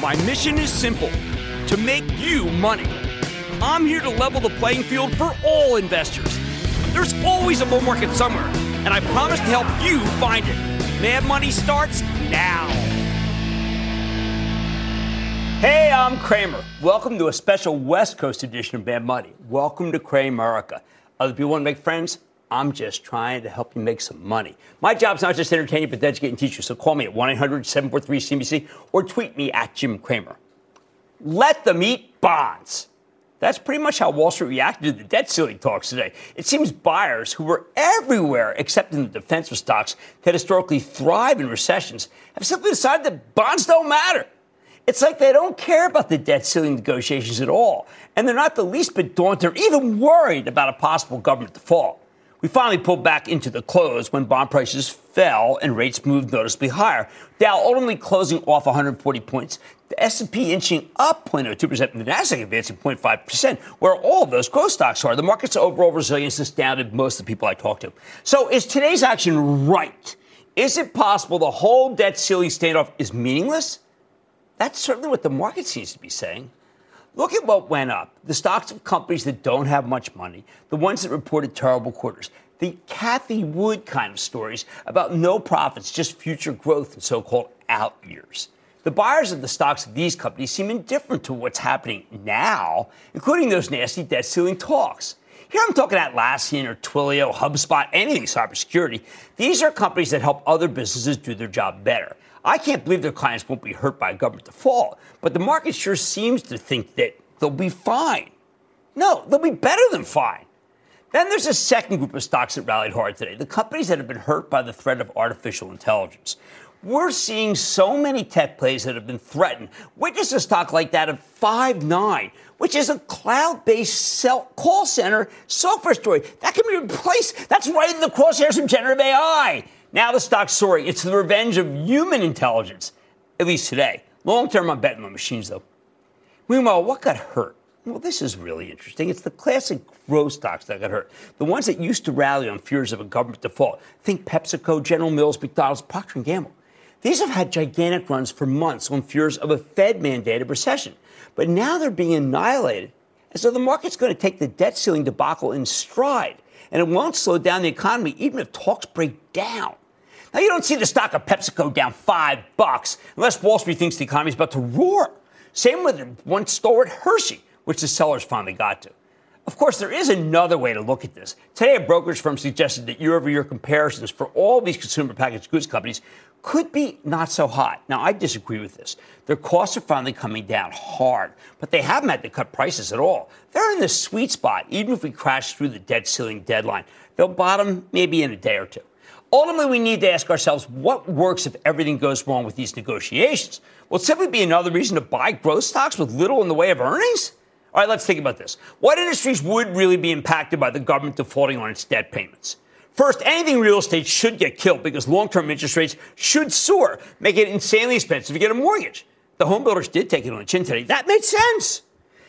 My mission is simple to make you money. I'm here to level the playing field for all investors. There's always a bull market somewhere, and I promise to help you find it. Mad Money starts now. Hey, I'm Cramer. Welcome to a special West Coast edition of Mad Money. Welcome to Cramerica. Other people want to make friends? I'm just trying to help you make some money. My job's not just entertaining, but to educate and teach you. So call me at 1 800 743 CNBC or tweet me at Jim Cramer. Let them eat bonds. That's pretty much how Wall Street reacted to the debt ceiling talks today. It seems buyers who were everywhere except in the defensive stocks that historically thrive in recessions have simply decided that bonds don't matter. It's like they don't care about the debt ceiling negotiations at all, and they're not the least bit daunted or even worried about a possible government default. We finally pulled back into the close when bond prices fell and rates moved noticeably higher. Dow ultimately closing off 140 points. The S&P inching up 0.02%, and the Nasdaq advancing 0.5%, where all of those growth stocks are. The market's overall resilience astounded most of the people I talked to. So is today's action right? Is it possible the whole debt ceiling standoff is meaningless? That's certainly what the market seems to be saying. Look at what went up. The stocks of companies that don't have much money, the ones that reported terrible quarters, the Cathie Wood kind of stories about no profits, just future growth in so called out years. The buyers of the stocks of these companies seem indifferent to what's happening now, including those nasty debt ceiling talks. Here I'm talking Atlassian or Twilio, HubSpot, anything cybersecurity. These are companies that help other businesses do their job better. I can't believe their clients won't be hurt by a government default, but the market sure seems to think that they'll be fine. No, they'll be better than fine. Then there's a second group of stocks that rallied hard today the companies that have been hurt by the threat of artificial intelligence. We're seeing so many tech plays that have been threatened. Witness a stock like that of Five9, which is a cloud based call center software story that can be replaced. That's right in the crosshairs of generative AI. Now the stock's soaring. It's the revenge of human intelligence, at least today. Long term, I'm betting on machines, though. Meanwhile, what got hurt? Well, this is really interesting. It's the classic growth stocks that got hurt. The ones that used to rally on fears of a government default. Think PepsiCo, General Mills, McDonald's, Procter & Gamble. These have had gigantic runs for months on fears of a Fed-mandated recession. But now they're being annihilated. And so the market's going to take the debt ceiling debacle in stride. And it won't slow down the economy, even if talks break down. Now, you don't see the stock of PepsiCo down five bucks unless Wall Street thinks the economy is about to roar. Same with one stalwart Hershey, which the sellers finally got to. Of course, there is another way to look at this. Today, a brokerage firm suggested that year over year comparisons for all these consumer packaged goods companies could be not so hot. Now, I disagree with this. Their costs are finally coming down hard, but they haven't had to cut prices at all. They're in the sweet spot, even if we crash through the debt ceiling deadline. They'll bottom maybe in a day or two. Ultimately, we need to ask ourselves what works if everything goes wrong with these negotiations? Will it simply be another reason to buy growth stocks with little in the way of earnings? All right, let's think about this. What industries would really be impacted by the government defaulting on its debt payments? First, anything real estate should get killed because long term interest rates should soar, make it insanely expensive to get a mortgage. The home builders did take it on the chin today. That made sense.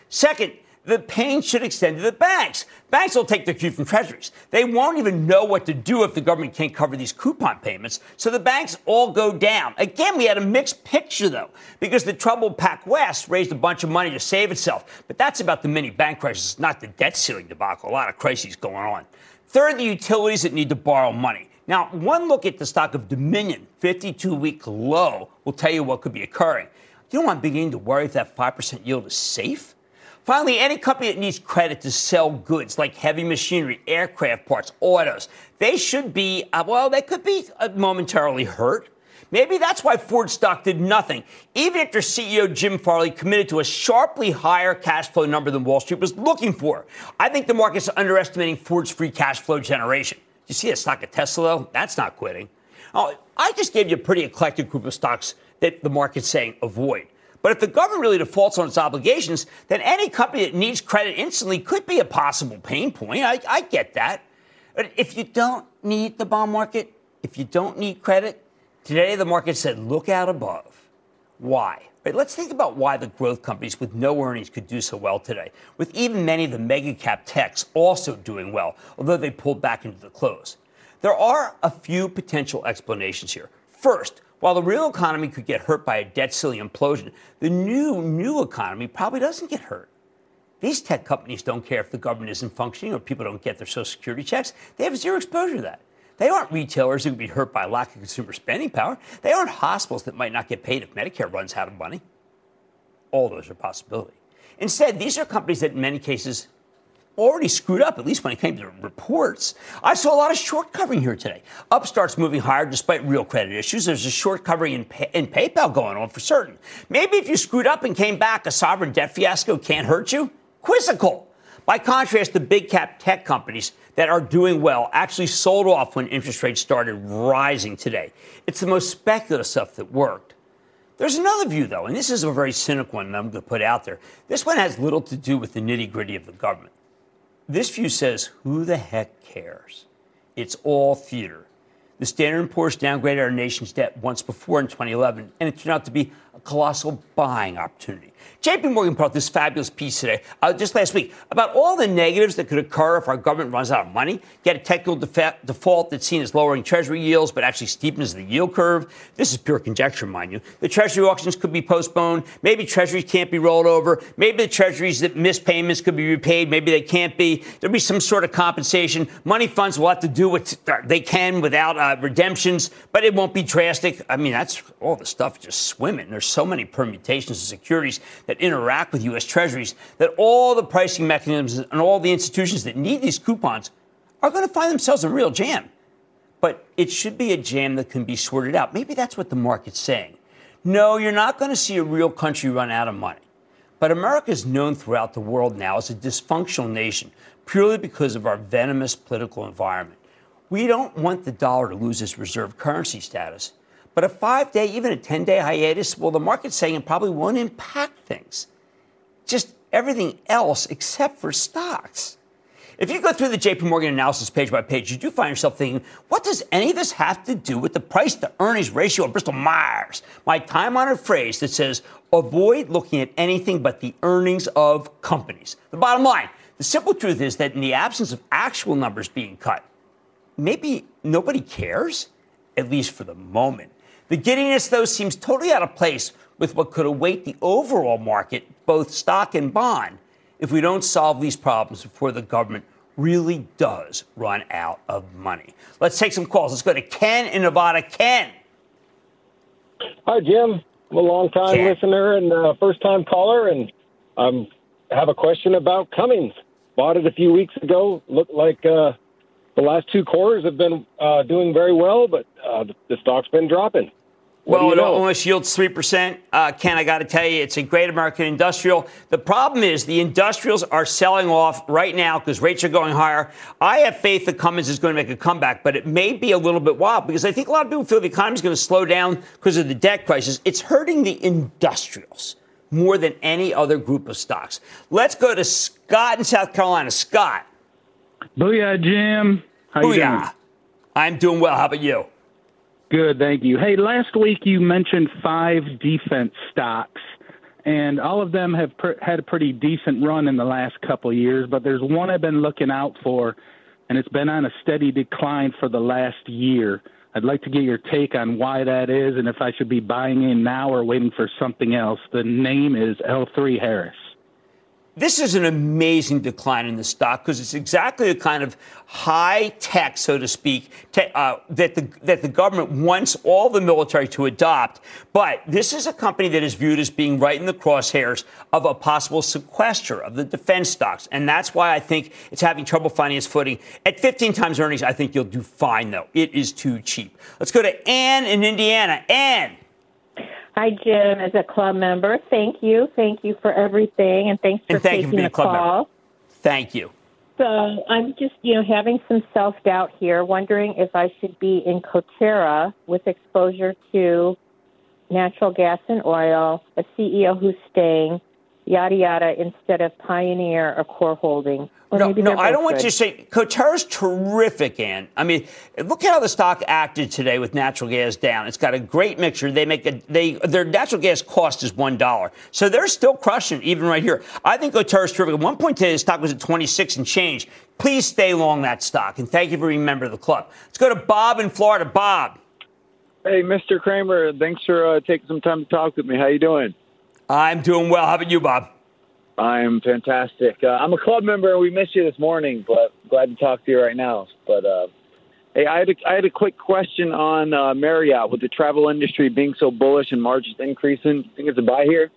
Second, the pain should extend to the banks. Banks will take their cue from treasuries. They won't even know what to do if the government can't cover these coupon payments, so the banks all go down. Again, we had a mixed picture, though, because the troubled PacWest raised a bunch of money to save itself. But that's about the mini bank crisis, not the debt ceiling debacle. A lot of crises going on. Third, the utilities that need to borrow money. Now, one look at the stock of Dominion, 52 week low, will tell you what could be occurring. You know, I'm beginning to worry if that 5% yield is safe. Finally, any company that needs credit to sell goods like heavy machinery, aircraft parts, autos, they should be, uh, well, they could be uh, momentarily hurt. Maybe that's why Ford stock did nothing, even after CEO Jim Farley committed to a sharply higher cash flow number than Wall Street was looking for. I think the market's underestimating Ford's free cash flow generation. You see a stock of Tesla, though? That's not quitting. Oh, I just gave you a pretty eclectic group of stocks that the market's saying avoid. But if the government really defaults on its obligations, then any company that needs credit instantly could be a possible pain point. I, I get that. But if you don't need the bond market, if you don't need credit, today the market said look out above. Why? Right, let's think about why the growth companies with no earnings could do so well today, with even many of the mega cap techs also doing well, although they pulled back into the close. There are a few potential explanations here. First, While the real economy could get hurt by a debt ceiling implosion, the new, new economy probably doesn't get hurt. These tech companies don't care if the government isn't functioning or people don't get their Social Security checks. They have zero exposure to that. They aren't retailers who can be hurt by lack of consumer spending power. They aren't hospitals that might not get paid if Medicare runs out of money. All those are possibilities. Instead, these are companies that in many cases already screwed up, at least when it came to reports. I saw a lot of short covering here today. Upstart's moving higher despite real credit issues. There's a short covering in, pay- in PayPal going on for certain. Maybe if you screwed up and came back, a sovereign debt fiasco can't hurt you quizzical. By contrast, the big cap tech companies that are doing well actually sold off when interest rates started rising today. It's the most speculative stuff that worked. There's another view, though, and this is a very cynical one that I'm going to put out there. This one has little to do with the nitty gritty of the government. This view says, who the heck cares? It's all theater. The Standard & Poor's downgraded our nation's debt once before in 2011, and it turned out to be colossal buying opportunity. JP Morgan put out this fabulous piece today, uh, just last week, about all the negatives that could occur if our government runs out of money. Get a technical defa- default that's seen as lowering Treasury yields, but actually steepens the yield curve. This is pure conjecture, mind you. The Treasury auctions could be postponed. Maybe Treasuries can't be rolled over. Maybe the Treasuries that miss payments could be repaid. Maybe they can't be. There'll be some sort of compensation. Money funds will have to do what they can without uh, redemptions, but it won't be drastic. I mean, that's all the stuff just swimming. There's so many permutations of securities that interact with U.S. Treasuries, that all the pricing mechanisms and all the institutions that need these coupons are going to find themselves in real jam. But it should be a jam that can be sorted out. Maybe that's what the market's saying. No, you're not going to see a real country run out of money. But America is known throughout the world now as a dysfunctional nation purely because of our venomous political environment. We don't want the dollar to lose its reserve currency status. But a five day, even a 10 day hiatus, well, the market's saying it probably won't impact things. Just everything else except for stocks. If you go through the JP Morgan analysis page by page, you do find yourself thinking, what does any of this have to do with the price to earnings ratio of Bristol Myers? My time honored phrase that says, avoid looking at anything but the earnings of companies. The bottom line the simple truth is that in the absence of actual numbers being cut, maybe nobody cares, at least for the moment. The giddiness, though, seems totally out of place with what could await the overall market, both stock and bond, if we don't solve these problems before the government really does run out of money. Let's take some calls. Let's go to Ken in Nevada. Ken. Hi, Jim. I'm a long time Ken. listener and uh, first time caller, and I um, have a question about Cummins. Bought it a few weeks ago. Looked like uh, the last two quarters have been uh, doing very well, but uh, the stock's been dropping. What well, it know? almost yields 3%. Uh, Ken, I got to tell you, it's a great American industrial. The problem is the industrials are selling off right now because rates are going higher. I have faith that Cummins is going to make a comeback, but it may be a little bit wild because I think a lot of people feel the economy is going to slow down because of the debt crisis. It's hurting the industrials more than any other group of stocks. Let's go to Scott in South Carolina. Scott. Booyah, Jim. How Booyah. you doing? I'm doing well. How about you? Good, thank you. Hey, last week you mentioned five defense stocks, and all of them have per- had a pretty decent run in the last couple years, but there's one I've been looking out for, and it's been on a steady decline for the last year. I'd like to get your take on why that is and if I should be buying in now or waiting for something else. The name is L3 Harris this is an amazing decline in the stock because it's exactly the kind of high tech, so to speak, te- uh, that the that the government wants all the military to adopt. But this is a company that is viewed as being right in the crosshairs of a possible sequester of the defense stocks, and that's why I think it's having trouble finding its footing. At 15 times earnings, I think you'll do fine though. It is too cheap. Let's go to Ann in Indiana. Ann. Hi, Jim. As a club member, thank you. Thank you for everything, and thanks for and thank taking you for the call. Member. Thank you. So I'm just, you know, having some self doubt here, wondering if I should be in Coterra with exposure to natural gas and oil, a CEO who's staying, yada yada, instead of Pioneer or Core Holdings no, no, I don't want you to say Coterra's terrific, Ann. I mean, look how the stock acted today with natural gas down. It's got a great mixture. They make a, they their natural gas cost is one dollar, so they're still crushing even right here. I think Coterra's terrific. At one point today, the stock was at 26 and change. Please stay long that stock, and thank you for being a member of the club. Let's go to Bob in Florida. Bob. Hey, Mr. Cramer, thanks for uh, taking some time to talk with me. How you doing? I'm doing well. How about you, Bob? I'm fantastic. Uh, I'm a club member. And we missed you this morning, but glad to talk to you right now. But uh, hey, I had a, I had a quick question on uh, Marriott with the travel industry being so bullish and margins increasing. Think it's a buy here?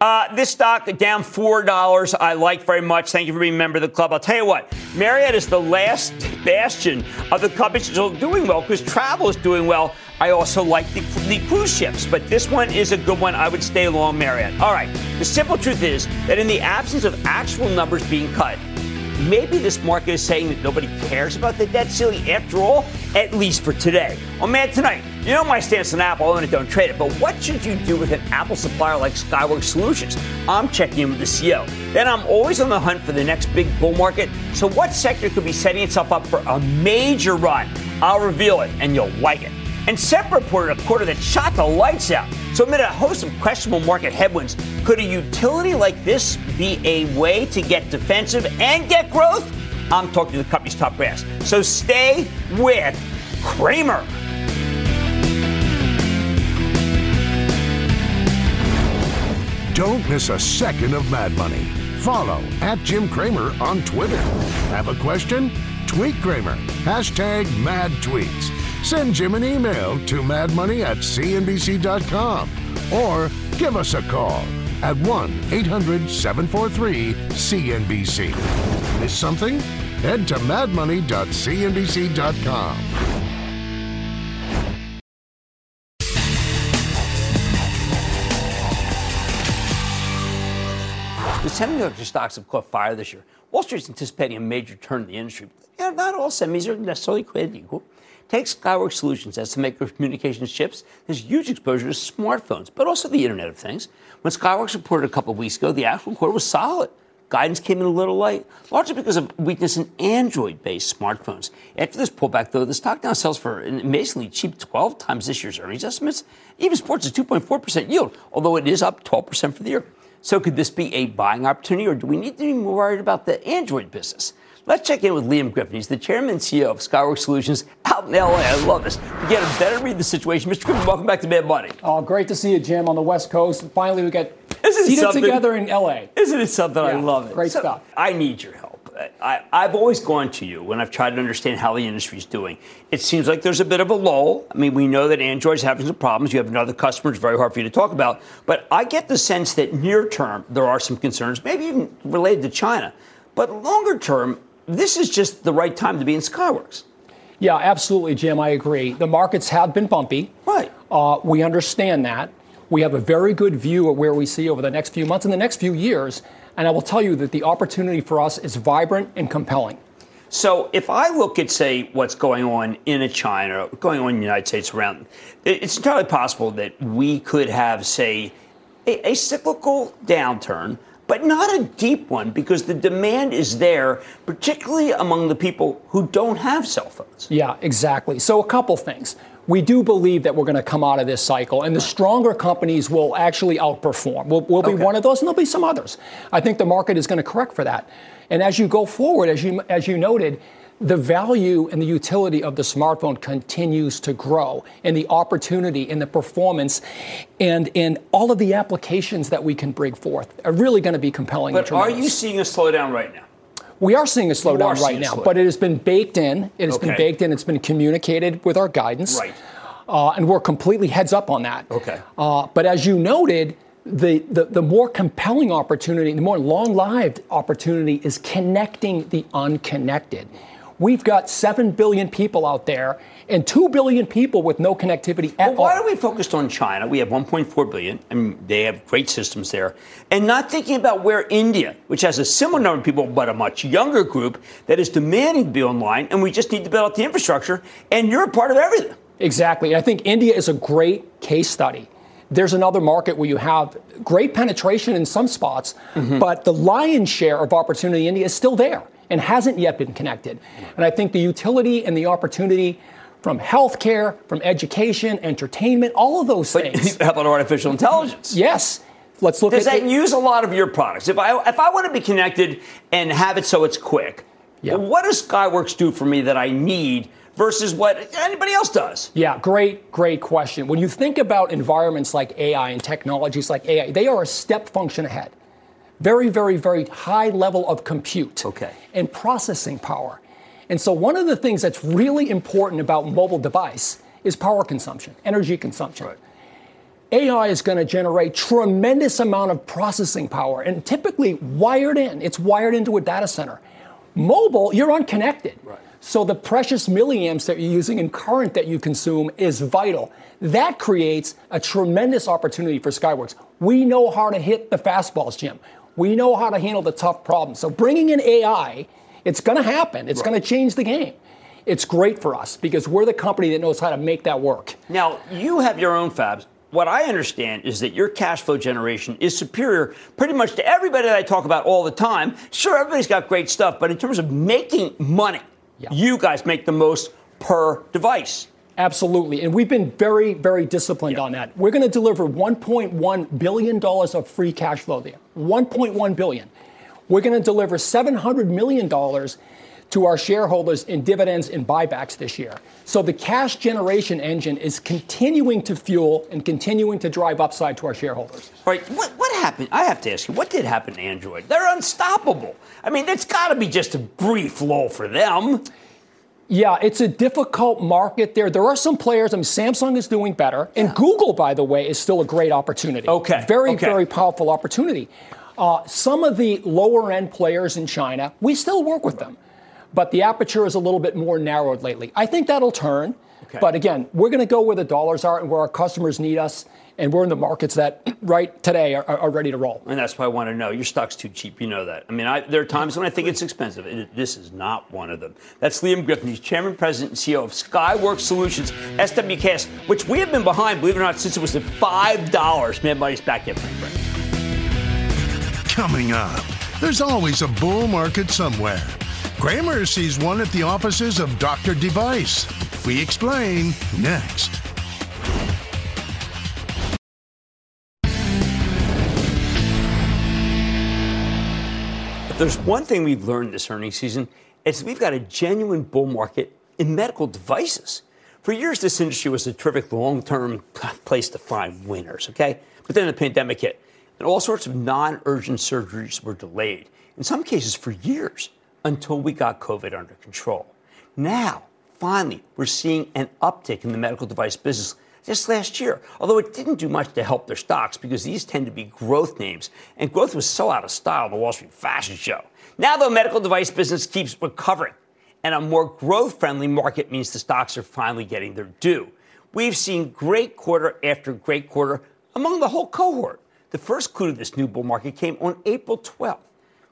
Uh, this stock down four dollars. I like very much. Thank you for being a member of the club. I'll tell you what, Marriott is the last bastion of the companies still doing well because travel is doing well. I also like the, the cruise ships, but this one is a good one. I would stay along Marriott. All right. The simple truth is that in the absence of actual numbers being cut, Maybe this market is saying that nobody cares about the debt ceiling after all, at least for today. Oh man, tonight, you know my stance on Apple, own it, don't trade it, but what should you do with an Apple supplier like Skyworks Solutions? I'm checking in with the CEO. Then I'm always on the hunt for the next big bull market. So what sector could be setting itself up for a major run? I'll reveal it and you'll like it. And SEP reported a quarter that shot the lights out. So amid a host of questionable market headwinds, could a utility like this be a way to get defensive and get growth? I'm talking to the company's top brass. So stay with Cramer. Don't miss a second of Mad Money. Follow at Jim Cramer on Twitter. Have a question? Tweet Cramer. Hashtag mad tweets. Send Jim an email to madmoney at cnbc.com or give us a call at 1 800 743 CNBC. Miss something? Head to madmoney.cnbc.com. The semiconductor stocks have caught fire this year. Wall Street's anticipating a major turn in the industry. Yeah, not all semis are necessarily created equal. Take Skyworks Solutions as to make your communications chips. There's huge exposure to smartphones, but also the Internet of Things. When Skyworks reported a couple of weeks ago, the actual quarter was solid. Guidance came in a little light, largely because of weakness in Android based smartphones. After this pullback, though, the stock now sells for an amazingly cheap 12 times this year's earnings estimates. Even sports a 2.4% yield, although it is up 12% for the year. So could this be a buying opportunity, or do we need to be more worried about the Android business? Let's check in with Liam Griffin. He's the chairman and CEO of Skyworks Solutions out in LA. I love this. To get a better read of the situation, Mr. Griffin, welcome back to Mad Money. Oh, great to see you, Jim, on the West Coast. Finally, we get seated something? together in LA. Isn't it something? Yeah, I love it. Great so, stuff. I need your help. I, have always gone to you when I've tried to understand how the industry is doing. It seems like there's a bit of a lull. I mean, we know that Android's having some problems. You have another customer; it's very hard for you to talk about. But I get the sense that near term there are some concerns, maybe even related to China. But longer term, this is just the right time to be in Skyworks. Yeah, absolutely, Jim. I agree. The markets have been bumpy. Right. Uh, we understand that. We have a very good view of where we see over the next few months and the next few years. And I will tell you that the opportunity for us is vibrant and compelling. So if I look at, say, what's going on in China, going on in the United States around, it's entirely possible that we could have, say, a, a cyclical downturn but not a deep one because the demand is there, particularly among the people who don't have cell phones. Yeah, exactly. So, a couple things. We do believe that we're going to come out of this cycle, and the stronger companies will actually outperform. We'll, we'll be okay. one of those, and there'll be some others. I think the market is going to correct for that. And as you go forward, as you as you noted, the value and the utility of the smartphone continues to grow, and the opportunity and the performance and, in all of the applications that we can bring forth are really going to be compelling. But are you seeing a slowdown right now? We are seeing a slowdown right now, but it has been baked in. It has okay. been baked in. It's been communicated with our guidance. Right. Uh, and we're completely heads up on that. Okay. Uh, but as you noted, the, the, the more compelling opportunity, the more long lived opportunity is connecting the unconnected. We've got 7 billion people out there and 2 billion people with no connectivity at well, why all. are we focused on China? We have 1.4 billion, and they have great systems there. And not thinking about where India, which has a similar number of people, but a much younger group, that is demanding to be online, and we just need to build out the infrastructure, and you're a part of everything. Exactly. I think India is a great case study. There's another market where you have great penetration in some spots, mm-hmm. but the lion's share of opportunity in India is still there and hasn't yet been connected. And I think the utility and the opportunity from healthcare, from education, entertainment, all of those but things. How about artificial intelligence? Yes. Let's look Does at that use a lot of your products? If I if I want to be connected and have it so it's quick, yep. what does Skyworks do for me that I need versus what anybody else does? Yeah, great, great question. When you think about environments like AI and technologies like AI, they are a step function ahead. Very, very, very high level of compute okay. and processing power. And so, one of the things that's really important about mobile device is power consumption, energy consumption. Right. AI is going to generate tremendous amount of processing power and typically wired in. It's wired into a data center. Mobile, you're unconnected. Right. So the precious milliamps that you're using in current that you consume is vital. That creates a tremendous opportunity for Skyworks. We know how to hit the fastballs, Jim. We know how to handle the tough problems. So bringing in AI, it's going to happen. It's right. going to change the game it's great for us because we're the company that knows how to make that work. Now, you have your own fabs what I understand is that your cash flow generation is superior pretty much to everybody that I talk about all the time. Sure, everybody's got great stuff, but in terms of making money, yeah. you guys make the most per device. Absolutely. And we've been very, very disciplined yeah. on that. We're going to deliver $1.1 billion of free cash flow there. 1.1 billion. We're going to deliver $700 million to our shareholders in dividends and buybacks this year. So the cash generation engine is continuing to fuel and continuing to drive upside to our shareholders. All right. What, what happened? I have to ask you, what did happen to Android? They're unstoppable. I mean, that's got to be just a brief lull for them. Yeah, it's a difficult market there. There are some players. I mean, Samsung is doing better, and Google, by the way, is still a great opportunity. Okay, very, okay. very powerful opportunity. Uh, some of the lower end players in China, we still work with them but the aperture is a little bit more narrowed lately. I think that'll turn. Okay. But again, we're going to go where the dollars are and where our customers need us. And we're in the markets that right today are, are ready to roll. And that's why I want to know. Your stock's too cheap. You know that. I mean, I, there are times when I think it's expensive. It, this is not one of them. That's Liam Griffin. He's chairman, president, and CEO of Skyworks Solutions, SWKS, which we have been behind, believe it or not, since it was at $5. Man, money's back yet, Frank. Coming up, there's always a bull market somewhere. Cramer sees one at the offices of Dr. Device. We explain next. There's one thing we've learned this earnings season, it's we've got a genuine bull market in medical devices. For years, this industry was a terrific long term place to find winners, okay? But then the pandemic hit, and all sorts of non urgent surgeries were delayed, in some cases for years until we got COVID under control. Now, finally, we're seeing an uptick in the medical device business just last year, although it didn't do much to help their stocks because these tend to be growth names, and growth was so out of style the Wall Street fashion show. Now, the medical device business keeps recovering, and a more growth friendly market means the stocks are finally getting their due. We've seen great quarter after great quarter among the whole cohort. The first clue to this new bull market came on April 12th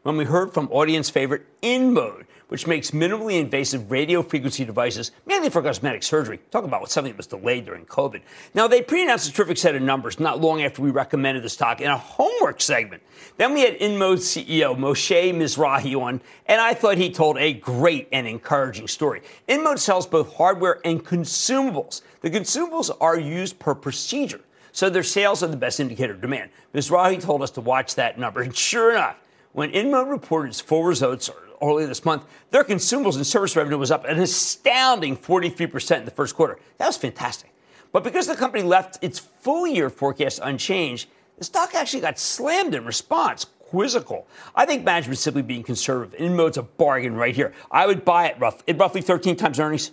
when we heard from audience favorite InMode, which makes minimally invasive radio frequency devices mainly for cosmetic surgery. Talk about something that was delayed during COVID. Now, they pre announced a terrific set of numbers not long after we recommended the stock in a homework segment. Then we had InMode CEO Moshe Mizrahi on, and I thought he told a great and encouraging story. InMode sells both hardware and consumables. The consumables are used per procedure. So their sales are the best indicator of demand. Mizrahi told us to watch that number, and sure enough, when InMode reported its full results earlier this month, their consumables and service revenue was up an astounding 43% in the first quarter. That was fantastic. But because the company left its full year forecast unchanged, the stock actually got slammed in response. Quizzical. I think management's simply being conservative. InMode's a bargain right here. I would buy it rough, at roughly 13 times earnings.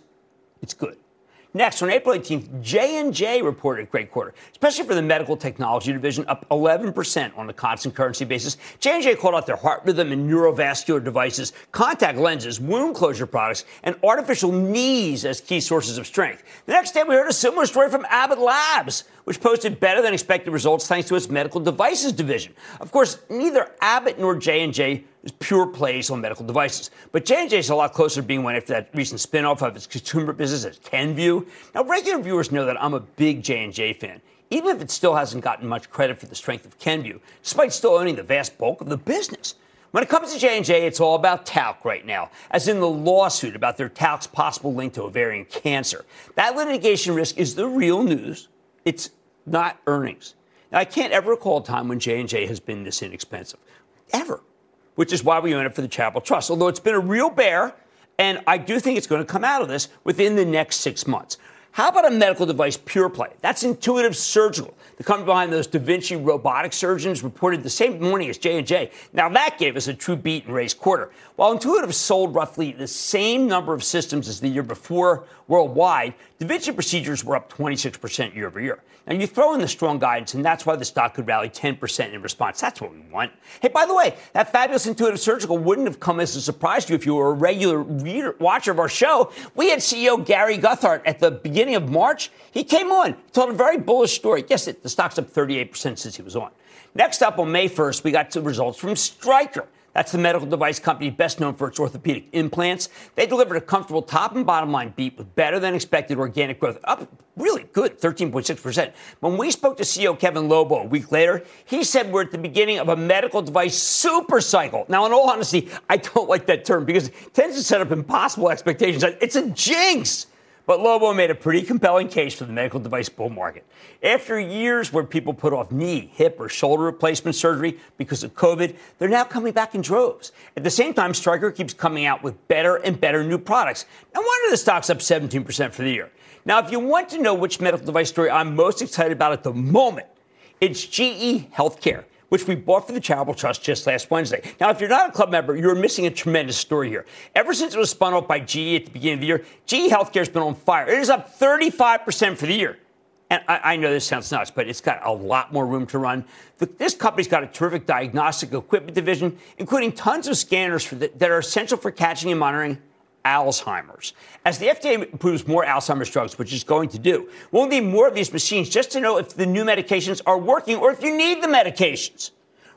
It's good. Next, on April 18th, J&J reported a great quarter, especially for the medical technology division, up 11% on a constant currency basis. J&J called out their heart rhythm and neurovascular devices, contact lenses, wound closure products, and artificial knees as key sources of strength. The next day, we heard a similar story from Abbott Labs, which posted better than expected results thanks to its medical devices division. Of course, neither Abbott nor J&J pure plays on medical devices. But J&J is a lot closer to being one after that recent spinoff of its consumer business as Kenvue. Now, regular viewers know that I'm a big J&J fan, even if it still hasn't gotten much credit for the strength of Kenvue, despite still owning the vast bulk of the business. When it comes to J&J, it's all about talc right now, as in the lawsuit about their talc's possible link to ovarian cancer. That litigation risk is the real news. It's not earnings. Now, I can't ever recall a time when J&J has been this inexpensive, ever which is why we own it for the Charitable Trust. Although it's been a real bear, And I do think it's going to come out of this within the next six months. How about a medical device pure play? That's Intuitive Surgical. The company behind those Da Vinci robotic surgeons reported the same morning as J&J. Now that gave us a true beat and raised quarter. While Intuitive sold roughly the same number of systems as the year before worldwide, Vinci procedures were up 26% year over year. Now you throw in the strong guidance, and that's why the stock could rally 10% in response. That's what we want. Hey, by the way, that fabulous Intuitive Surgical wouldn't have come as a surprise to you if you were a regular reader, watcher of our show. We had CEO Gary Guthart at the beginning of March. He came on, told a very bullish story. Guess it, the stock's up 38% since he was on. Next up on May 1st, we got the results from Stryker. That's the medical device company best known for its orthopedic implants. They delivered a comfortable top and bottom line beat with better than expected organic growth, up really good, 13.6%. When we spoke to CEO Kevin Lobo a week later, he said we're at the beginning of a medical device super cycle. Now, in all honesty, I don't like that term because it tends to set up impossible expectations. It's a jinx. But Lobo made a pretty compelling case for the medical device bull market. After years where people put off knee, hip, or shoulder replacement surgery because of COVID, they're now coming back in droves. At the same time, Stryker keeps coming out with better and better new products. No wonder the stock's up 17% for the year. Now, if you want to know which medical device story I'm most excited about at the moment, it's GE Healthcare which we bought for the Charitable Trust just last Wednesday. Now, if you're not a club member, you're missing a tremendous story here. Ever since it was spun off by GE at the beginning of the year, GE Healthcare has been on fire. It is up 35% for the year. And I, I, know this sounds nuts, but it's got a lot more room to run. The, this company's got a terrific diagnostic equipment division, including tons of scanners the, that are essential for catching and monitoring Alzheimer's. As the FDA approves more Alzheimer's drugs, which is going to do, we'll need more of these machines just to know if the new medications are working or if you need the medications.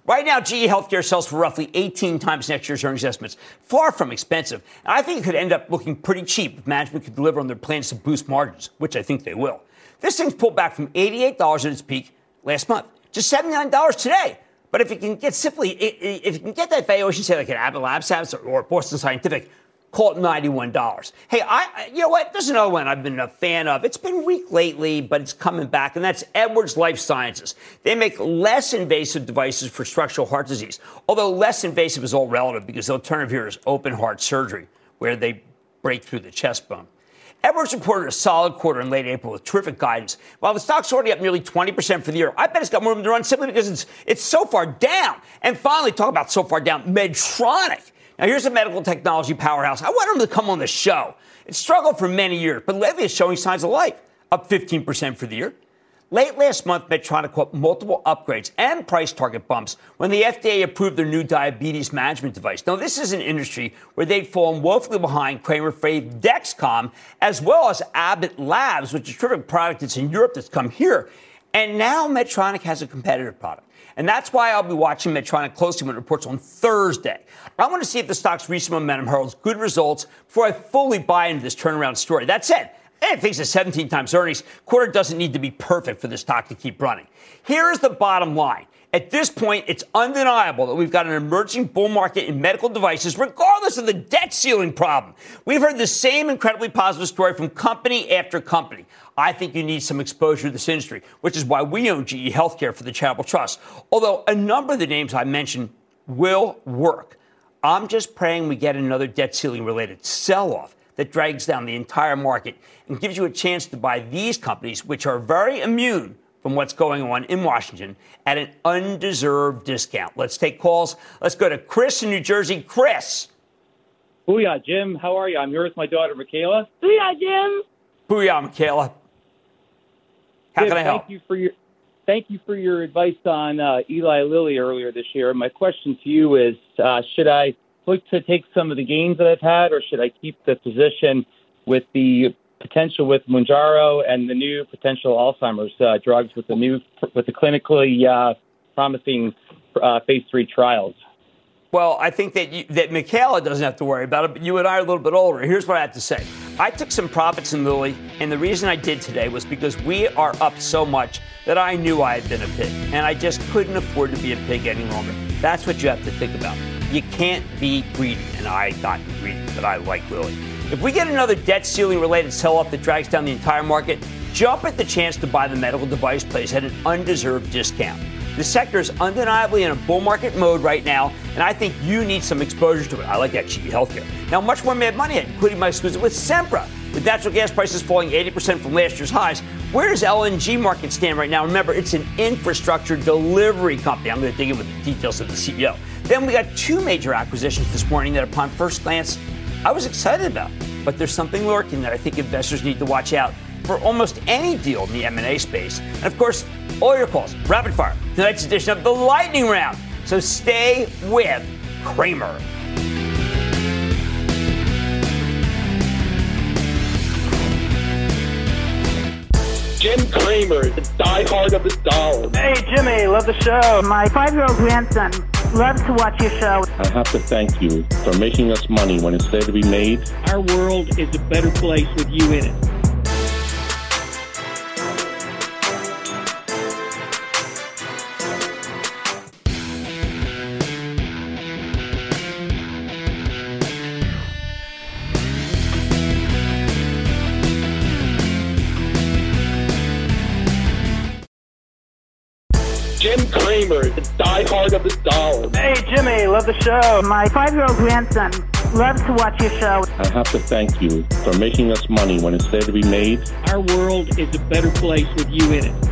Right now, GE Healthcare sells for roughly 18 times next year's earnings estimates, far from expensive. And I think it could end up looking pretty cheap if management could deliver on their plans to boost margins, which I think they will. This thing's pulled back from $88 at its peak last month to $79 today. But if you can get simply, if you can get that valuation, say like an Abbott Labs or Boston Scientific, call it $91. Hey, I, you know what? There's another one I've been a fan of. It's been weak lately, but it's coming back, and that's Edwards Life Sciences. They make less invasive devices for structural heart disease, although less invasive is all relative because the alternative here is open heart surgery, where they break through the chest bone. Edwards reported a solid quarter in late April with terrific guidance. While the stock's already up nearly 20% for the year, I bet it's got more room to run simply because it's, it's so far down. And finally, talk about so far down, Medtronic. Now, here's a medical technology powerhouse. I want them to come on the show. It struggled for many years, but lately it's showing signs of life, up 15% for the year. Late last month, Medtronic caught multiple upgrades and price target bumps when the FDA approved their new diabetes management device. Now, this is an industry where they'd fallen woefully behind Cramer Fave Dexcom, as well as Abbott Labs, which is a terrific product that's in Europe that's come here. And now Medtronic has a competitive product. And that's why I'll be watching Medtronic closely when it reports on Thursday. I want to see if the stock's recent momentum heralds good results before I fully buy into this turnaround story. That said, and it faces 17 times earnings. Quarter doesn't need to be perfect for the stock to keep running. Here is the bottom line. At this point, it's undeniable that we've got an emerging bull market in medical devices, regardless of the debt ceiling problem. We've heard the same incredibly positive story from company after company. I think you need some exposure to this industry, which is why we own GE Healthcare for the Charitable Trust. Although a number of the names I mentioned will work. I'm just praying we get another debt ceiling related sell off that drags down the entire market and gives you a chance to buy these companies, which are very immune from what's going on in Washington at an undeserved discount. Let's take calls. Let's go to Chris in New Jersey. Chris. Booyah, Jim. How are you? I'm here with my daughter, Michaela. Booyah, Jim. Booyah, Michaela. How Jim, can I help? Thank you for your thank you for your advice on uh, Eli Lilly earlier this year. My question to you is: uh, Should I look to take some of the gains that I've had, or should I keep the position with the potential with Mounjaro and the new potential Alzheimer's uh, drugs with the new with the clinically uh, promising uh, phase three trials? Well, I think that you, that Michaela doesn't have to worry about it, but you and I are a little bit older. Here's what I have to say: I took some profits in Lilly, and the reason I did today was because we are up so much that I knew I had been a pig, and I just couldn't afford to be a pig any longer. That's what you have to think about. You can't be greedy, and I got greedy, but I like Lilly. If we get another debt ceiling related sell off that drags down the entire market, jump at the chance to buy the medical device place at an undeserved discount. The sector is undeniably in a bull market mode right now, and I think you need some exposure to it. I like that cheap Healthcare. Now, much more Mad Money, including my exclusive with Sempra. With natural gas prices falling 80% from last year's highs, where does LNG market stand right now? Remember, it's an infrastructure delivery company. I'm going to dig in with the details of the CEO. Then we got two major acquisitions this morning that, upon first glance, I was excited about. But there's something lurking that I think investors need to watch out for almost any deal in the M&A space. And of course, all your calls, rapid fire, tonight's edition of the Lightning Round. So stay with Cramer. Jim Cramer, the diehard of the dollar. Hey, Jimmy, love the show. My five-year-old grandson loves to watch your show. I have to thank you for making us money when it's there to be made. Our world is a better place with you in it. Jimmy, love the show. My five-year-old grandson loves to watch your show. I have to thank you for making us money when it's there to be made. Our world is a better place with you in it.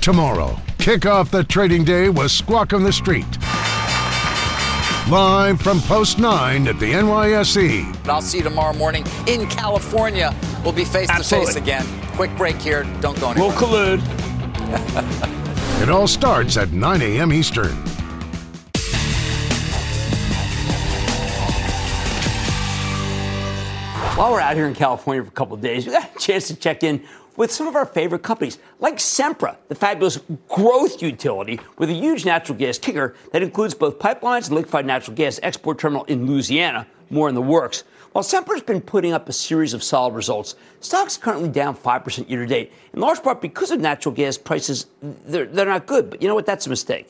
Tomorrow, kick off the trading day with Squawk on the Street Live from Post 9 at the NYSE. I'll see you tomorrow morning in California. We'll be face to face again. Quick break here. Don't go anywhere. We'll collude. it all starts at 9 a.m. Eastern. While we're out here in California for a couple of days, we got a chance to check in with some of our favorite companies, like Sempra, the fabulous growth utility with a huge natural gas kicker that includes both pipelines and liquefied natural gas export terminal in Louisiana. More in the works. While Sempra's been putting up a series of solid results, stock's currently down 5% year to date, in large part because of natural gas prices. They're, they're not good, but you know what? That's a mistake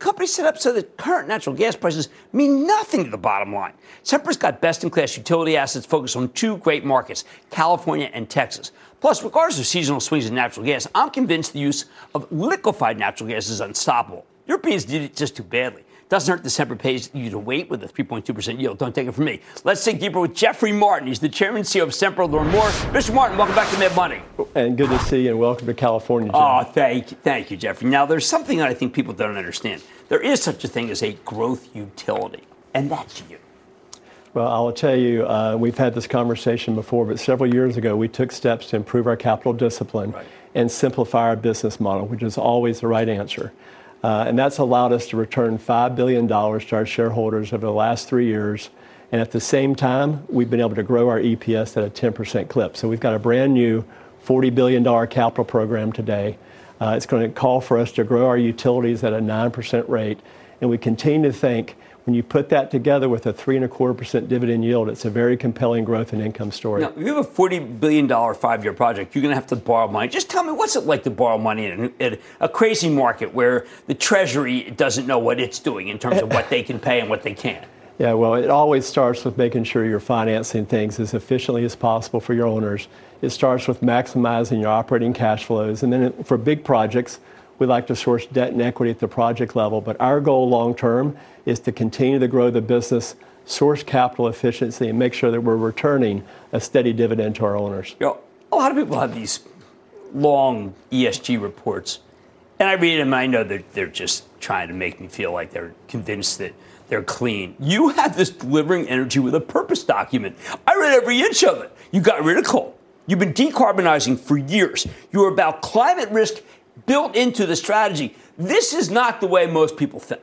company set up so that current natural gas prices mean nothing to the bottom line. Sempra's got best in class utility assets focused on two great markets, California and Texas. Plus, regardless of seasonal swings in natural gas, I'm convinced the use of liquefied natural gas is unstoppable. Europeans did it just too badly. Doesn't hurt the Sempra pays you to wait with a 3.2% yield. Don't take it from me. Let's dig deeper with Jeffrey Martin. He's the chairman and CEO of Sempra. Learn more. Mr. Martin, welcome back to Mad Money. And good to see you and welcome to California. Jim. Oh, thank you. Thank you, Jeffrey. Now, there's something that I think people don't understand. There is such a thing as a growth utility, and that's you. Well, I'll tell you, uh, we've had this conversation before, but several years ago, we took steps to improve our capital discipline right. and simplify our business model, which is always the right answer. Uh, and that's allowed us to return $5 billion to our shareholders over the last three years. And at the same time, we've been able to grow our EPS at a 10% clip. So we've got a brand new $40 billion capital program today. Uh, it's going to call for us to grow our utilities at a 9% rate. And we continue to think when you put that together with a three and a quarter percent dividend yield, it's a very compelling growth and income story. Now, if you have a forty billion dollar five year project, you're going to have to borrow money. Just tell me what's it like to borrow money in in a crazy market where the Treasury doesn't know what it's doing in terms of what they can pay and what they can't. Yeah, well, it always starts with making sure you're financing things as efficiently as possible for your owners. It starts with maximizing your operating cash flows, and then for big projects we like to source debt and equity at the project level, but our goal long term is to continue to grow the business, source capital efficiency, and make sure that we're returning a steady dividend to our owners. You know, a lot of people have these long ESG reports, and I read them I know that they're just trying to make me feel like they're convinced that they're clean. You have this delivering energy with a purpose document. I read every inch of it. You got rid of coal. You've been decarbonizing for years. You're about climate risk built into the strategy. This is not the way most people think.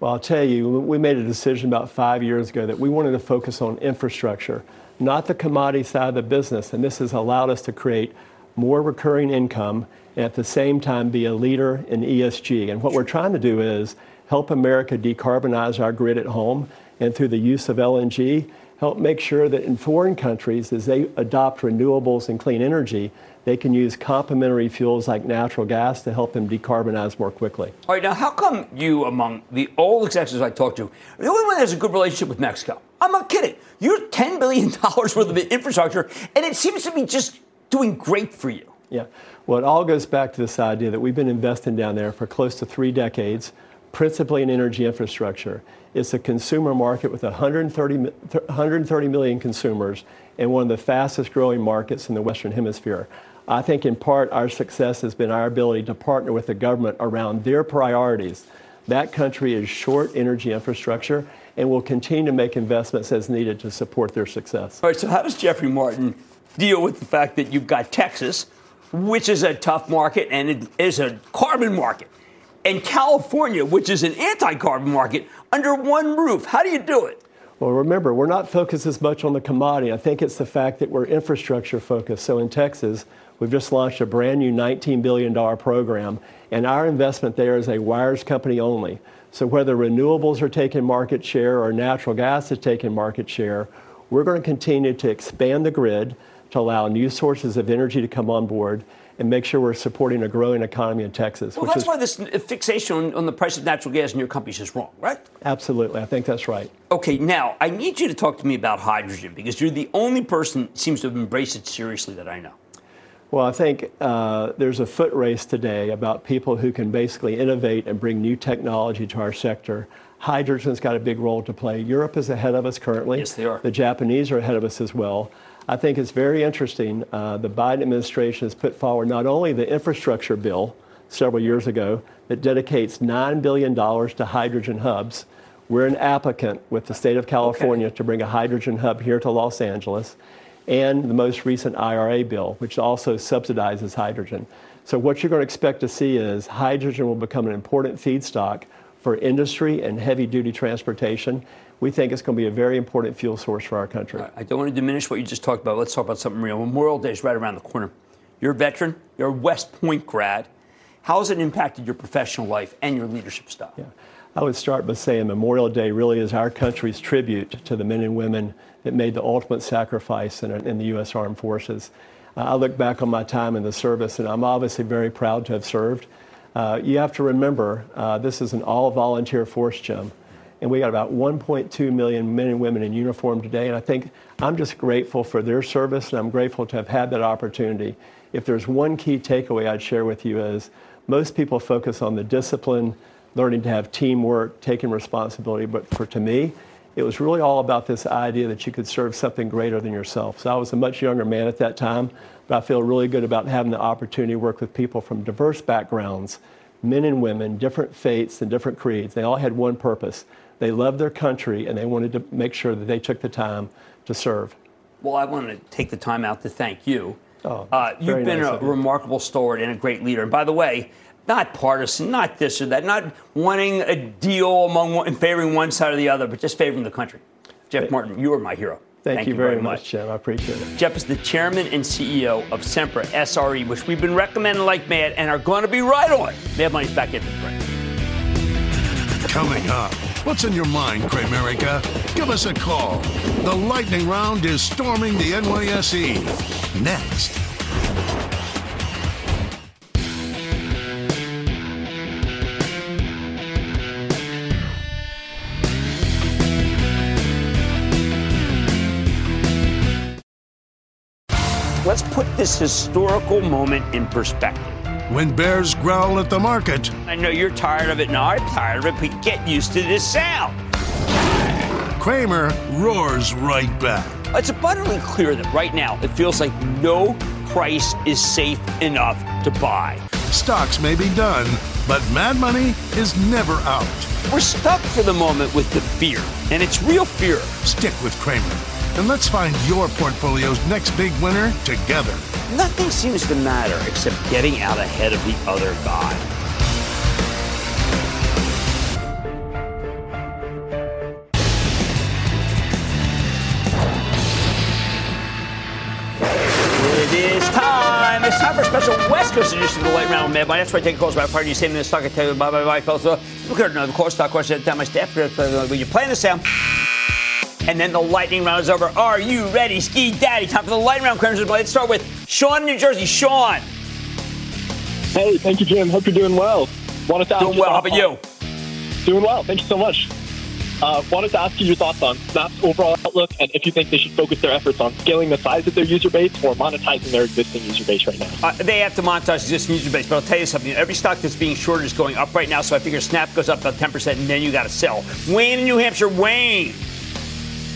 Well, I'll tell you, we made a decision about five years ago that we wanted to focus on infrastructure, not the commodity side of the business. And this has allowed us to create more recurring income and at the same time be a leader in ESG. And what we're trying to do is help America decarbonize our grid at home and through the use of LNG, help make sure that in foreign countries, as they adopt renewables and clean energy, they can use complementary fuels like natural gas to help them decarbonize more quickly. All right, now how come you, among the old executives I talked to, the only one that has a good relationship with Mexico? I'm not kidding. You're $10 billion worth of infrastructure, and it seems to be just doing great for you. Yeah. Well, it all goes back to this idea that we've been investing down there for close to three decades, principally in energy infrastructure. It's a consumer market with 130, 130 million consumers and one of the fastest growing markets in the Western Hemisphere. I think in part our success has been our ability to partner with the government around their priorities. That country is short energy infrastructure and will continue to make investments as needed to support their success. All right, so how does Jeffrey Martin deal with the fact that you've got Texas, which is a tough market and it is a carbon market, and California, which is an anti carbon market, under one roof? How do you do it? Well, remember, we're not focused as much on the commodity. I think it's the fact that we're infrastructure focused. So in Texas, we've just launched a brand new $19 billion program, and our investment there is a wires company only. So whether renewables are taking market share or natural gas is taking market share, we're going to continue to expand the grid to allow new sources of energy to come on board and make sure we're supporting a growing economy in Texas. Well, that's is, why this fixation on, on, the price of natural gas in your companies is wrong, right? Absolutely. I think that's right. Okay, now I need you to talk to me about hydrogen because you're the only person seems to have embraced it seriously that I know. Well, I think uh, there's a foot race today about people who can basically innovate and bring new technology to our sector. Hydrogen's got a big role to play. Europe is ahead of us currently. Yes, they are. The Japanese are ahead of us as well. I think it's very interesting. Uh, the Biden administration has put forward not only the infrastructure bill several years ago that dedicates $9 billion to hydrogen hubs. We're an applicant with the state of California okay. to bring a hydrogen hub here to Los Angeles, and the most recent IRA bill, which also subsidizes hydrogen. So, what you're going to expect to see is hydrogen will become an important feedstock for industry and heavy duty transportation we think it's going to be a very important fuel source for our country. I don't want to diminish what you just talked about. Let's talk about something real. Memorial Day is right around the corner. You're a veteran, you're a West Point grad. How has it impacted your professional life and your leadership style? Yeah. I would start by saying Memorial Day really is our country's tribute to the men and women that made the ultimate sacrifice in, in the U.S. Armed Forces. Uh, I look back on my time in the service, and I'm obviously very proud to have served. Uh, you have to remember, uh, this is an all volunteer force, Jim and we got about 1.2 million men and women in uniform today. And I think I'm just grateful for their service, and I'm grateful to have had that opportunity. If there's one key takeaway I'd share with you is most people focus on the discipline, learning to have teamwork, taking responsibility. But for to me, it was really all about this idea that you could serve something greater than yourself. So I was a much younger man at that time, but I feel really good about having the opportunity to work with people from diverse backgrounds, men and women, different faiths and different creeds. They all had one purpose they loved their country and they wanted to make sure that they took the time to serve. Well, I want to take the time out to thank you. Oh, uh, you've been nice a remarkable stalwart and a great leader. And by the way, not partisan, not this or that, not wanting a deal among one, and favoring one side or the other, but just favoring the country. Jeff Martin, you are my hero. Thank, Thank you, you, very, much, much, Jim. I appreciate it. Jeff is the chairman and CEO of Sempra SRE, which we've been recommending like mad and are going to be right on. Mad Money's back in the break. Coming up. What's in your mind, Cramerica? Give us a call. The lightning round is storming the NYSE. Next. Let's put this historical moment in perspective when bears growl at the market. I know you're tired of it, and I'm tired of it, but get used to this sound. Cramer roars right back. It's abundantly clear that right now it feels like no price is safe enough to buy. Stocks may be done, but Mad Money is never out. We're stuck for the moment with the fear, and it's real fear. Stick with Cramer, and let's find your portfolio's next big winner together nothing seems to matter except getting out ahead of the other guy. It is time. It's time for a special West Coast edition of the Light Round Man. That's why I take calls about party. You say me the stock. I tell you bye bye bye. Fellas, look at another course stock question. Down my staff. When you're playing the sound. And then the lightning round is over. Are you ready, Ski Daddy? Time for the lightning round, Crimson Let's start with Sean, New Jersey. Sean. Hey, thank you, Jim. Hope you're doing well. Want to doing well. How about you? Doing well. Thank you so much. Uh, wanted to ask you your thoughts on Snap's overall outlook and if you think they should focus their efforts on scaling the size of their user base or monetizing their existing user base right now. Uh, they have to monetize existing user base, but I'll tell you something. Every stock that's being shorted is going up right now, so I figure Snap goes up about 10%, and then you got to sell. Wayne in New Hampshire, Wayne.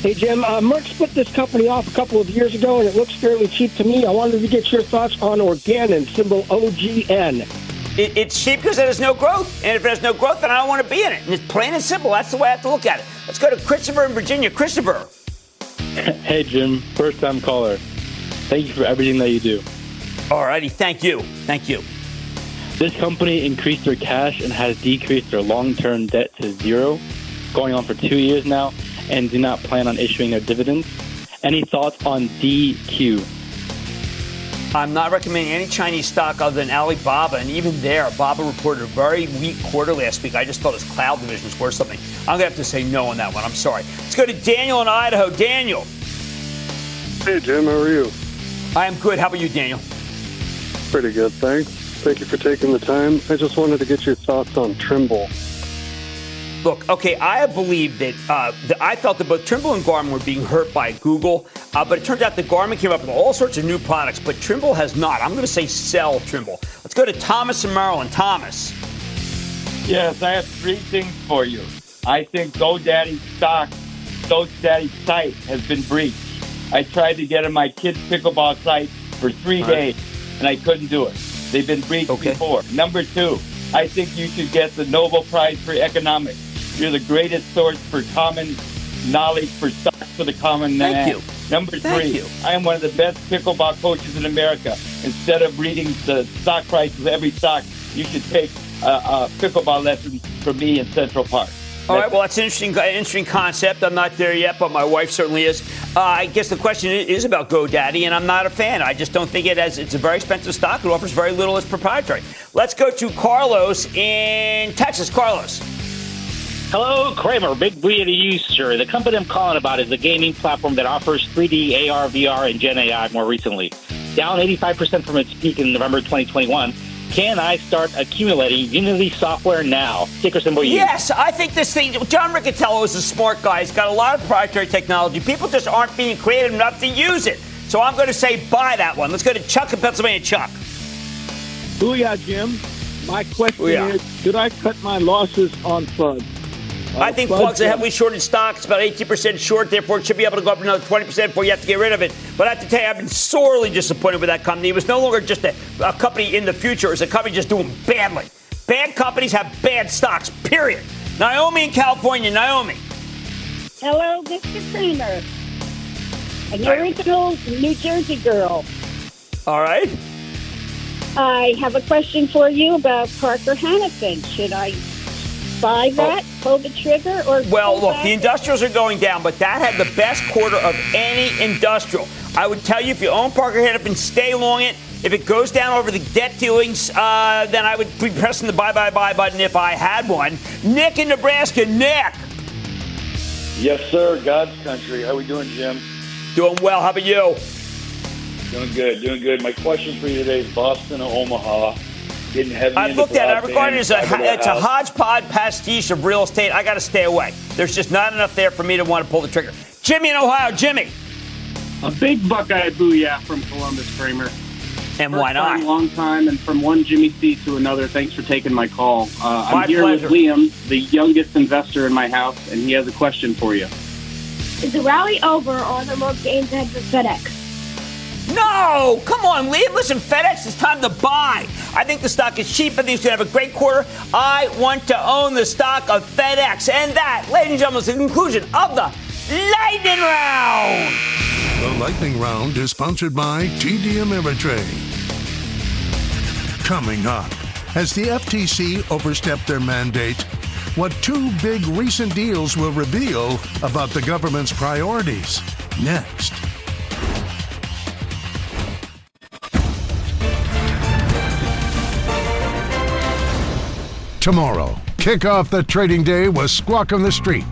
Hey, Jim, uh, Merck split this company off a couple of years ago, and it looks fairly cheap to me. I wanted to get your thoughts on Organon, symbol OGN. It, it's cheap because it has no growth. And if it has no growth, then I don't want to be in it. And it's plain and simple. That's the way I have to look at it. Let's go to Christopher in Virginia. Christopher. Hey, Jim. First time caller. Thank you for everything that you do. All righty. Thank you. Thank you. This company increased their cash and has decreased their long term debt to zero, going on for two years now, and do not plan on issuing their dividends. Any thoughts on DQ? I'm not recommending any Chinese stock other than Alibaba, and even there, Baba reported a very weak quarter last week. I just thought his cloud division was worth something. I'm gonna have to say no on that one. I'm sorry. Let's go to Daniel in Idaho. Daniel. Hey Jim, how are you? I am good. How about you, Daniel? Pretty good, thanks. Thank you for taking the time. I just wanted to get your thoughts on Trimble. Look, okay, I believe that, uh, that I felt that both Trimble and Garmin were being hurt by Google, uh, but it turns out that Garmin came up with all sorts of new products, but Trimble has not. I'm going to say sell Trimble. Let's go to Thomas in Maryland. Thomas. Yes, I have three things for you. I think GoDaddy stock, GoDaddy site has been breached. I tried to get on my kids' pickleball site for three All right. days, and I couldn't do it. They've been breached before. Number two, I think you should get the Nobel Prize for Economics. You're the greatest source for common knowledge for stocks for the common man. Thank you. Number Thank three, you. I am one of the best pickleball coaches in America. Instead of reading the stock price of every stock, you should take a, a pickleball lesson from me in Central Park. All right, well, that's an interesting, interesting concept. I'm not there yet, but my wife certainly is. Uh, I guess the question is about GoDaddy, and I'm not a fan. I just don't think it has. It's a very expensive stock. It offers very little as proprietary. Let's go to Carlos in Texas. Carlos. Hello, Cramer. Big B to you, sir. The company I'm calling about is a gaming platform that offers 3D AR, VR, and Gen AI more recently. Down 85% from its peak in November 2021. Can I start accumulating Unity software now? Ticker symbol U. Yes, I think this thing. John Riccitiello is a smart guy. He's got a lot of proprietary technology. People just aren't being creative enough to use it. So I'm going to say buy that one. Let's go to Chuck in Pennsylvania. Chuck. Booyah, Jim. My question Booyah. is, should I cut my losses on Plug? I think Plug's a heavily shorted stock. It's about 18% short, therefore it should be able to go up another 20% before you have to get rid of it. But I have to tell you, I've been sorely disappointed with that company. It was no longer just a, a company in the future, it's a company just doing badly. Bad companies have bad stocks, period. Naomi in California, Naomi. Hello, Mr. Cramer. An original New Jersey girl. All right. I have a question for you about Parker Hannifin. Should I buy that, pull the trigger, or Well, look, back? the industrials are going down, but that had the best quarter of any industrial. I would tell you if you own Parker Hannifin, stay long it. If it goes down over the debt dealings, uh, then I would be pressing the buy, buy, buy button if I had one. Nick in Nebraska, Nick. Yes, sir. God's country. How we doing, Jim? Doing well. How about you? Doing good. Doing good. My question for you today is Boston or Omaha. Getting heavy I've into looked at it. I broadband, regard it as a, it's a hodgepodge pastiche of real estate. I got to stay away. There's just not enough there for me to want to pull the trigger. Jimmy in Ohio, Jimmy. A big Buckeye booyah from Columbus, Cramer. And why First time, not? long time, and from one Jimmy C to another. Thanks for taking my call. Uh, My I'm here pleasure. with Liam, the youngest investor in my house, and he has a question for you. Is the rally over or are there more games ahead for FedEx? No, come on, Liam. Listen, FedEx, it's time to buy. I think the stock is cheap. I think it's going to have a great quarter. I want to own the stock of FedEx. And that, ladies and gentlemen, is the conclusion of the Lightning Round. The lightning round is sponsored by TD Ameritrade. Coming up, as the FTC overstepped their mandate, what two big recent deals will reveal about the government's priorities. Next. Tomorrow, kick off the trading day with Squawk on the Street.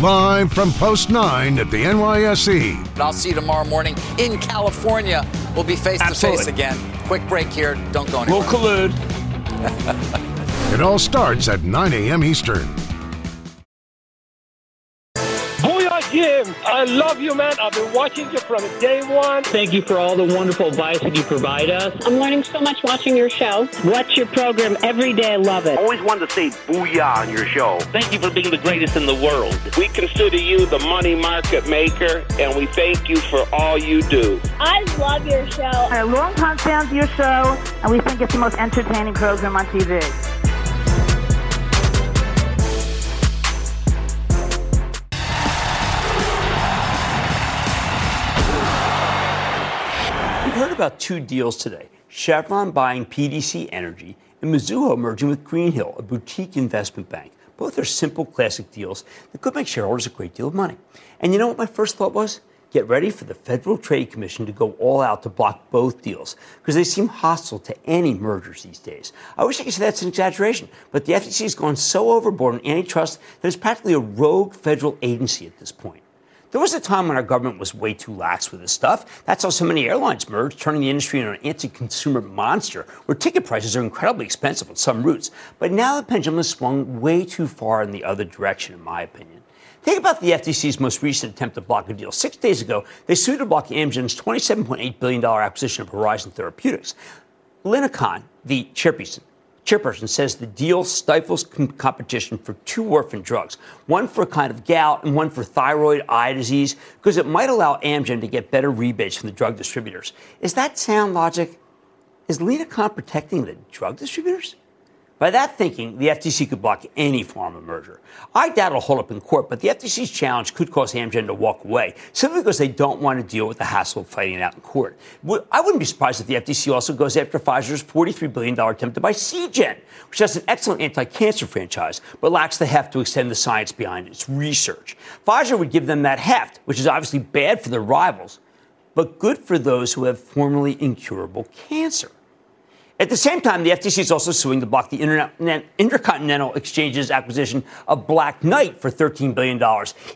Live from Post 9 at the NYSE. And I'll see you tomorrow morning in California. We'll be face to face again. Quick break here. Don't go anywhere. We'll collude. It all starts at 9 a.m. Eastern. Jim. I love you, man. I've been watching you from day one. Thank you for all the wonderful advice that you provide us. I'm learning so much watching your show. Watch your program every day. I love it. Always wanted to say booyah on your show. Thank you for being the greatest in the world. We consider you the money market maker, and we thank you for all you do. I love your show. We're longtime fans of your show, and we think it's the most entertaining program on TV. About two deals today Chevron buying PDC Energy and Mizuho merging with Greenhill, a boutique investment bank. Both are simple, classic deals that could make shareholders a great deal of money. And you know what my first thought was? Get ready for the Federal Trade Commission to go all out to block both deals because they seem hostile to any mergers these days. I wish I could say that's an exaggeration, but the FTC has gone so overboard in antitrust that it's practically a rogue federal agency at this point. There was a time when our government was way too lax with this stuff. That's how so many airlines merged, turning the industry into an anti consumer monster where ticket prices are incredibly expensive on some routes. But now the pendulum has swung way too far in the other direction, in my opinion. Think about the FTC's most recent attempt to block a deal. Six days ago, they sued to block Amgen's $27.8 billion acquisition of Horizon Therapeutics. Lina the chairperson, chairperson says the deal stifles com- competition for two orphan drugs, one for a kind of gout and one for thyroid eye disease, because it might allow Amgen to get better rebates from the drug distributors. Is that sound logic? Is Lina Khan protecting the drug distributors? By that thinking, the FTC could block any form of merger. I doubt it'll hold up in court, but the FTC's challenge could cause Amgen to walk away simply because they don't want to deal with the hassle of fighting it out in court. I wouldn't be surprised if the FTC also goes after Pfizer's $43 billion attempt to buy Seagen, which has an excellent anti cancer franchise, but lacks the heft to extend the science behind its research. Pfizer would give them that heft, which is obviously bad for their rivals, but good for those who have formerly incurable cancer. At the same time, the FTC is also suing to block the Internet, Intercontinental Exchange's acquisition of Black Knight for $13 billion,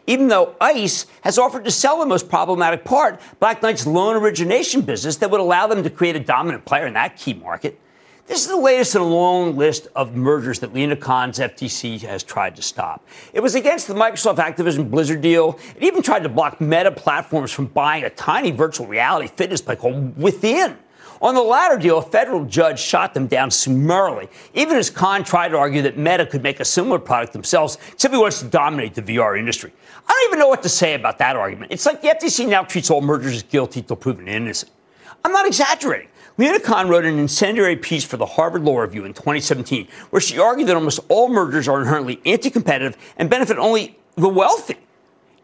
even though ICE has offered to sell the most problematic part, Black Knight's loan origination business, that would allow them to create a dominant player in that key market. This is the latest in a long list of mergers that Lina Khan's FTC has tried to stop. It was against the Microsoft Activision Blizzard deal. It even tried to block Meta platforms from buying a tiny virtual reality fitness play called Within. On the latter deal, a federal judge shot them down summarily, even as Khan tried to argue that Meta could make a similar product themselves, simply wants to dominate the VR industry. I don't even know what to say about that argument. It's like the FTC now treats all mergers as guilty until proven innocent. I'm not exaggerating. Lina Khan wrote an incendiary piece for the Harvard Law Review in 2017, where she argued that almost all mergers are inherently anti competitive and benefit only the wealthy.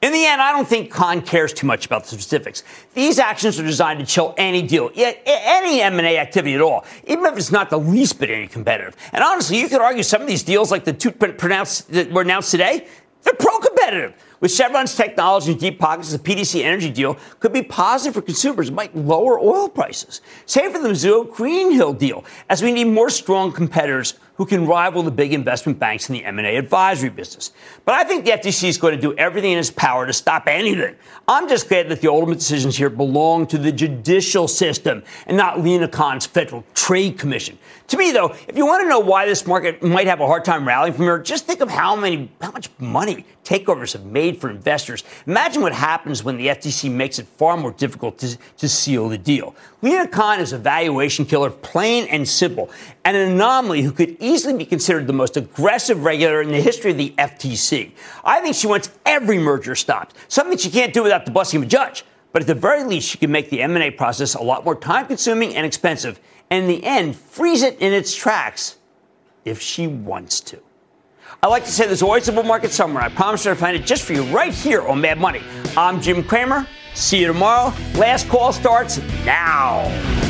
In the end, I don't think Khan cares too much about the specifics. These actions are designed to chill any deal, any M&A activity at all, even if it's not the least bit any competitive. And honestly, you could argue some of these deals, like the two pronounced, that were announced today, they're pro-competitive. With Chevron's technology deep pockets, the PDC energy deal could be positive for consumers. It might lower oil prices. Same for the Mizuho Greenhill deal, as we need more strong competitors who can rival the big investment banks in the M&A advisory business. But I think the FTC is going to do everything in its power to stop anything. I'm just glad that the ultimate decisions here belong to the judicial system and not Lina Khan's Federal Trade Commission. To me, though, if you want to know why this market might have a hard time rallying from here, just think of how many, how much money takeovers have made for investors. Imagine what happens when the FTC makes it far more difficult to, to seal the deal. Lina Khan is a valuation killer, plain and simple, and an anomaly who could easily be considered the most aggressive regulator in the history of the FTC. I think she wants every merger stopped, something she can't do without the blessing of a judge. But at the very least, she can make the M&A process a lot more time-consuming and expensive, and in the end, freeze it in its tracks if she wants to. I like to say there's always a bull market somewhere. I promise you I'll find it just for you right here on Mad Money. I'm Jim Cramer. See you tomorrow. Last call starts now.